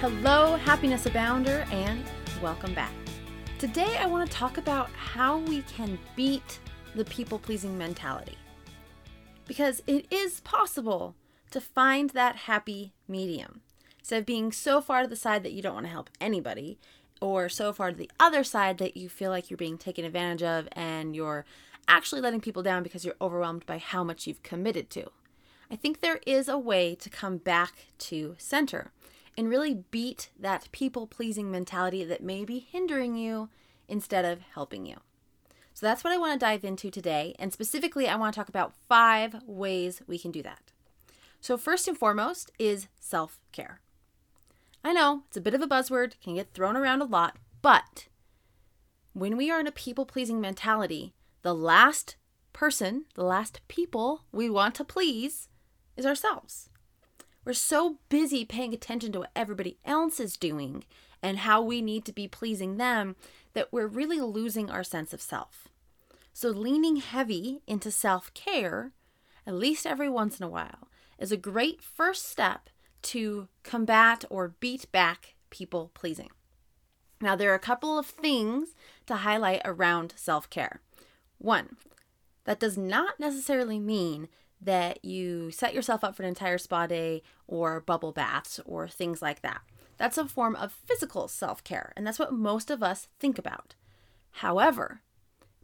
Hello, Happiness Abounder, and welcome back. Today, I want to talk about how we can beat the people pleasing mentality. Because it is possible to find that happy medium. Instead of being so far to the side that you don't want to help anybody, or so far to the other side that you feel like you're being taken advantage of and you're actually letting people down because you're overwhelmed by how much you've committed to. I think there is a way to come back to center and really beat that people pleasing mentality that may be hindering you instead of helping you. So that's what I want to dive into today. And specifically, I want to talk about five ways we can do that. So, first and foremost is self care. I know it's a bit of a buzzword, can get thrown around a lot, but when we are in a people pleasing mentality, the last person, the last people we want to please is ourselves. We're so busy paying attention to what everybody else is doing and how we need to be pleasing them that we're really losing our sense of self. So, leaning heavy into self care, at least every once in a while, is a great first step to combat or beat back people pleasing. Now, there are a couple of things to highlight around self care. One, that does not necessarily mean that you set yourself up for an entire spa day or bubble baths or things like that. That's a form of physical self care, and that's what most of us think about. However,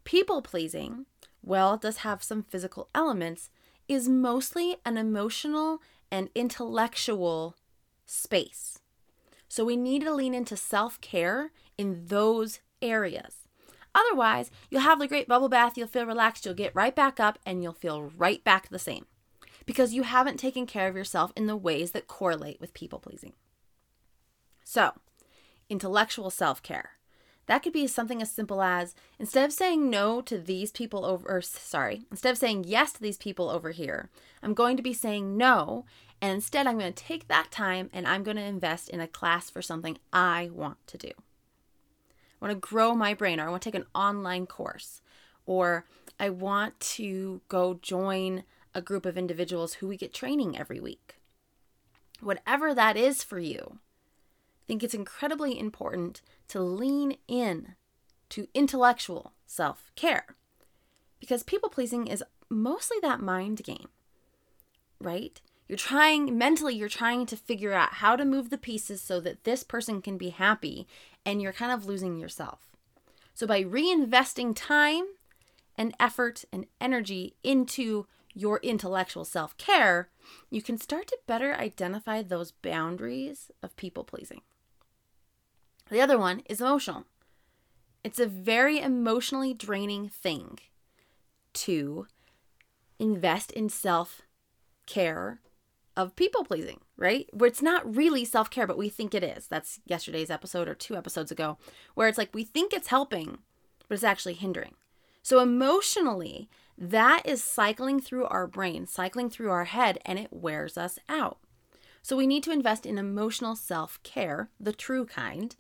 people pleasing, well, it does have some physical elements, is mostly an emotional and intellectual space. So we need to lean into self care in those areas. Otherwise, you'll have the great bubble bath, you'll feel relaxed, you'll get right back up, and you'll feel right back the same because you haven't taken care of yourself in the ways that correlate with people pleasing. So, intellectual self care. That could be something as simple as instead of saying no to these people over, or sorry, instead of saying yes to these people over here, I'm going to be saying no. And instead, I'm going to take that time and I'm going to invest in a class for something I want to do. I want to grow my brain, or I want to take an online course, or I want to go join a group of individuals who we get training every week. Whatever that is for you, I think it's incredibly important to lean in to intellectual self care because people pleasing is mostly that mind game, right? You're trying mentally, you're trying to figure out how to move the pieces so that this person can be happy, and you're kind of losing yourself. So, by reinvesting time and effort and energy into your intellectual self care, you can start to better identify those boundaries of people pleasing. The other one is emotional. It's a very emotionally draining thing to invest in self care of people pleasing, right? Where it's not really self care, but we think it is. That's yesterday's episode or two episodes ago, where it's like we think it's helping, but it's actually hindering. So emotionally, that is cycling through our brain, cycling through our head, and it wears us out. So we need to invest in emotional self care, the true kind,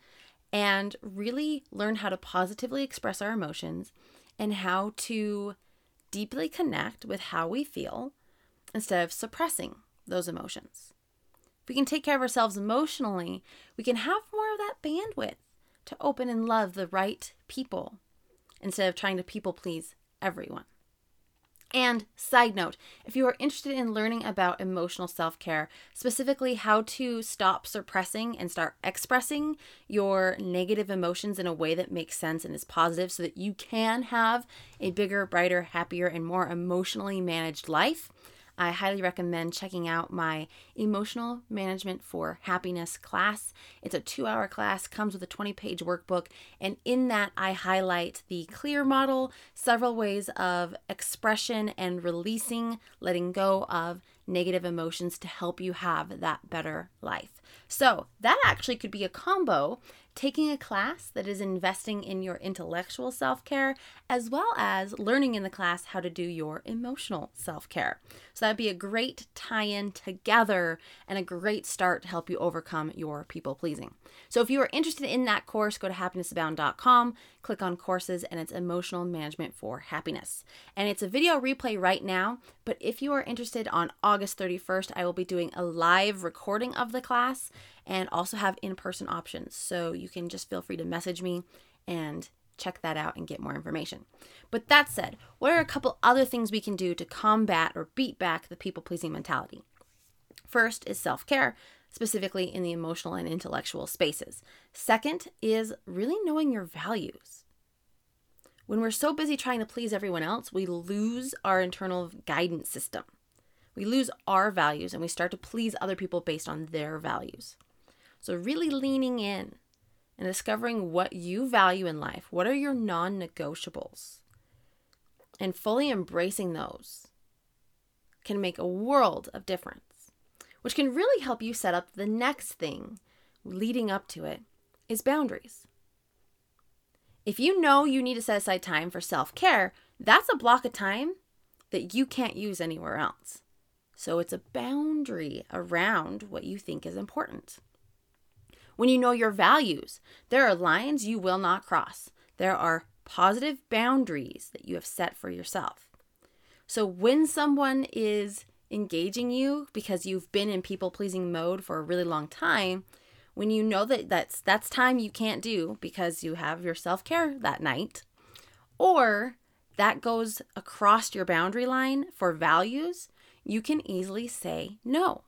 and really learn how to positively express our emotions and how to deeply connect with how we feel instead of suppressing those emotions. If we can take care of ourselves emotionally, we can have more of that bandwidth to open and love the right people instead of trying to people please everyone. And side note, if you are interested in learning about emotional self care, specifically how to stop suppressing and start expressing your negative emotions in a way that makes sense and is positive so that you can have a bigger, brighter, happier, and more emotionally managed life, I highly recommend checking out my Emotional Management for Happiness class. It's a two hour class, comes with a 20 page workbook, and in that, I highlight the CLEAR model, several ways of expression and releasing, letting go of negative emotions to help you have that better life. So, that actually could be a combo taking a class that is investing in your intellectual self care, as well as learning in the class how to do your emotional self care. So that'd be a great tie in together and a great start to help you overcome your people pleasing. So if you are interested in that course, go to happinessabound.com, click on courses, and it's emotional management for happiness. And it's a video replay right now, but if you are interested on August 31st, I will be doing a live recording of the class and also have in person options. So you can just feel free to message me and check that out and get more information. But that said, what are a couple other things we can do to combat or beat back the people pleasing mentality? First is self care, specifically in the emotional and intellectual spaces. Second is really knowing your values. When we're so busy trying to please everyone else, we lose our internal guidance system. We lose our values and we start to please other people based on their values. So, really leaning in and discovering what you value in life. What are your non negotiables? And fully embracing those can make a world of difference, which can really help you set up the next thing leading up to it is boundaries. If you know you need to set aside time for self care, that's a block of time that you can't use anywhere else. So it's a boundary around what you think is important when you know your values. There are lines you will not cross, there are positive boundaries that you have set for yourself. So when someone is engaging you because you've been in people pleasing mode for a really long time, when you know that that's that's time you can't do because you have your self-care that night or that goes across your boundary line for values, you can easily say no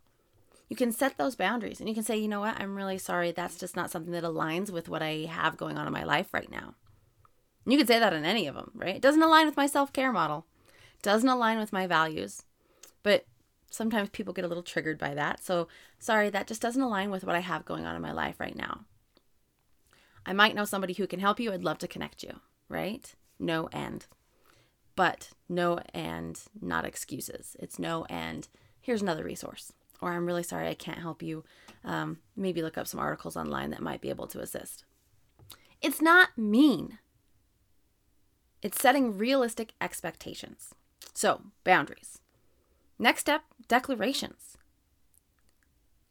you can set those boundaries and you can say, you know what, I'm really sorry. That's just not something that aligns with what I have going on in my life right now. And you could say that in any of them, right? It doesn't align with my self care model, doesn't align with my values. But sometimes people get a little triggered by that. So, sorry, that just doesn't align with what I have going on in my life right now. I might know somebody who can help you. I'd love to connect you, right? No and. But no and not excuses. It's no and here's another resource or I'm really sorry I can't help you. Um, maybe look up some articles online that might be able to assist. It's not mean, it's setting realistic expectations. So, boundaries. Next step declarations.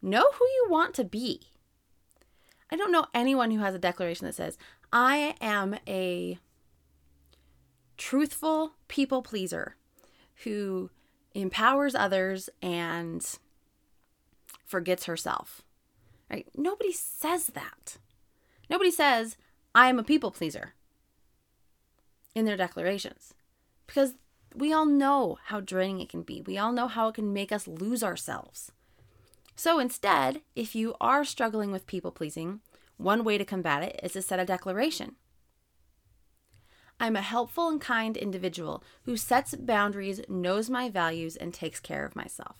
Know who you want to be. I don't know anyone who has a declaration that says, I am a truthful people pleaser who empowers others and forgets herself. Right? Nobody says that. Nobody says, I am a people pleaser in their declarations because we all know how draining it can be. We all know how it can make us lose ourselves. So instead, if you are struggling with people pleasing, one way to combat it is to set a declaration. I'm a helpful and kind individual who sets boundaries, knows my values, and takes care of myself.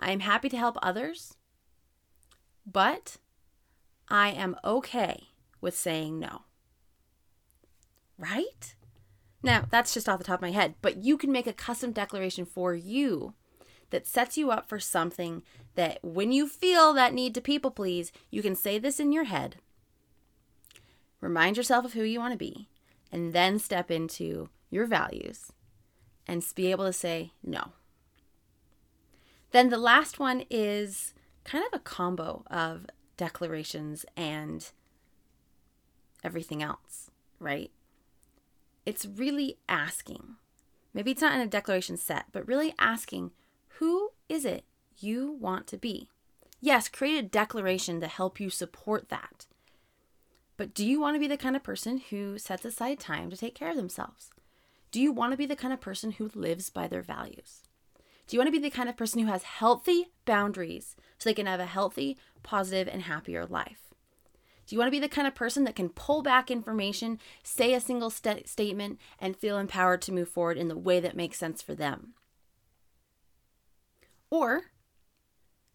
I am happy to help others, but I am okay with saying no. Right? Now, that's just off the top of my head, but you can make a custom declaration for you that sets you up for something that when you feel that need to people please, you can say this in your head. Remind yourself of who you want to be, and then step into your values and be able to say no. Then the last one is kind of a combo of declarations and everything else, right? It's really asking. Maybe it's not in a declaration set, but really asking who is it you want to be? Yes, create a declaration to help you support that. But do you want to be the kind of person who sets aside time to take care of themselves? Do you want to be the kind of person who lives by their values? Do you want to be the kind of person who has healthy boundaries so they can have a healthy, positive, and happier life? Do you want to be the kind of person that can pull back information, say a single st- statement, and feel empowered to move forward in the way that makes sense for them? Or,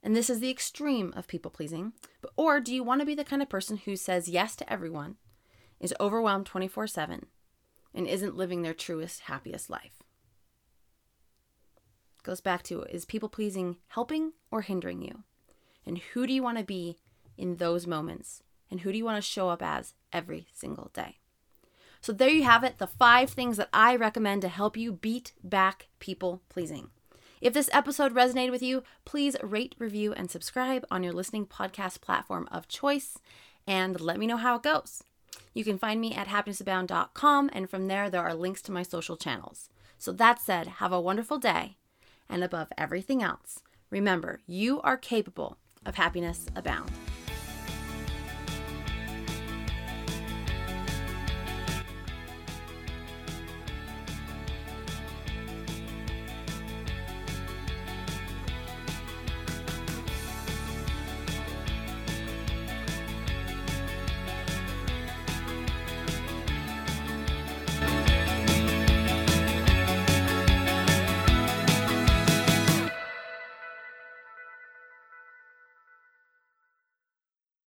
and this is the extreme of people pleasing, but or do you want to be the kind of person who says yes to everyone, is overwhelmed 24 7, and isn't living their truest, happiest life? Goes back to is people pleasing helping or hindering you? And who do you want to be in those moments? And who do you want to show up as every single day? So, there you have it the five things that I recommend to help you beat back people pleasing. If this episode resonated with you, please rate, review, and subscribe on your listening podcast platform of choice and let me know how it goes. You can find me at happinessabound.com, and from there, there are links to my social channels. So, that said, have a wonderful day, and above everything else, remember you are capable of happiness abound.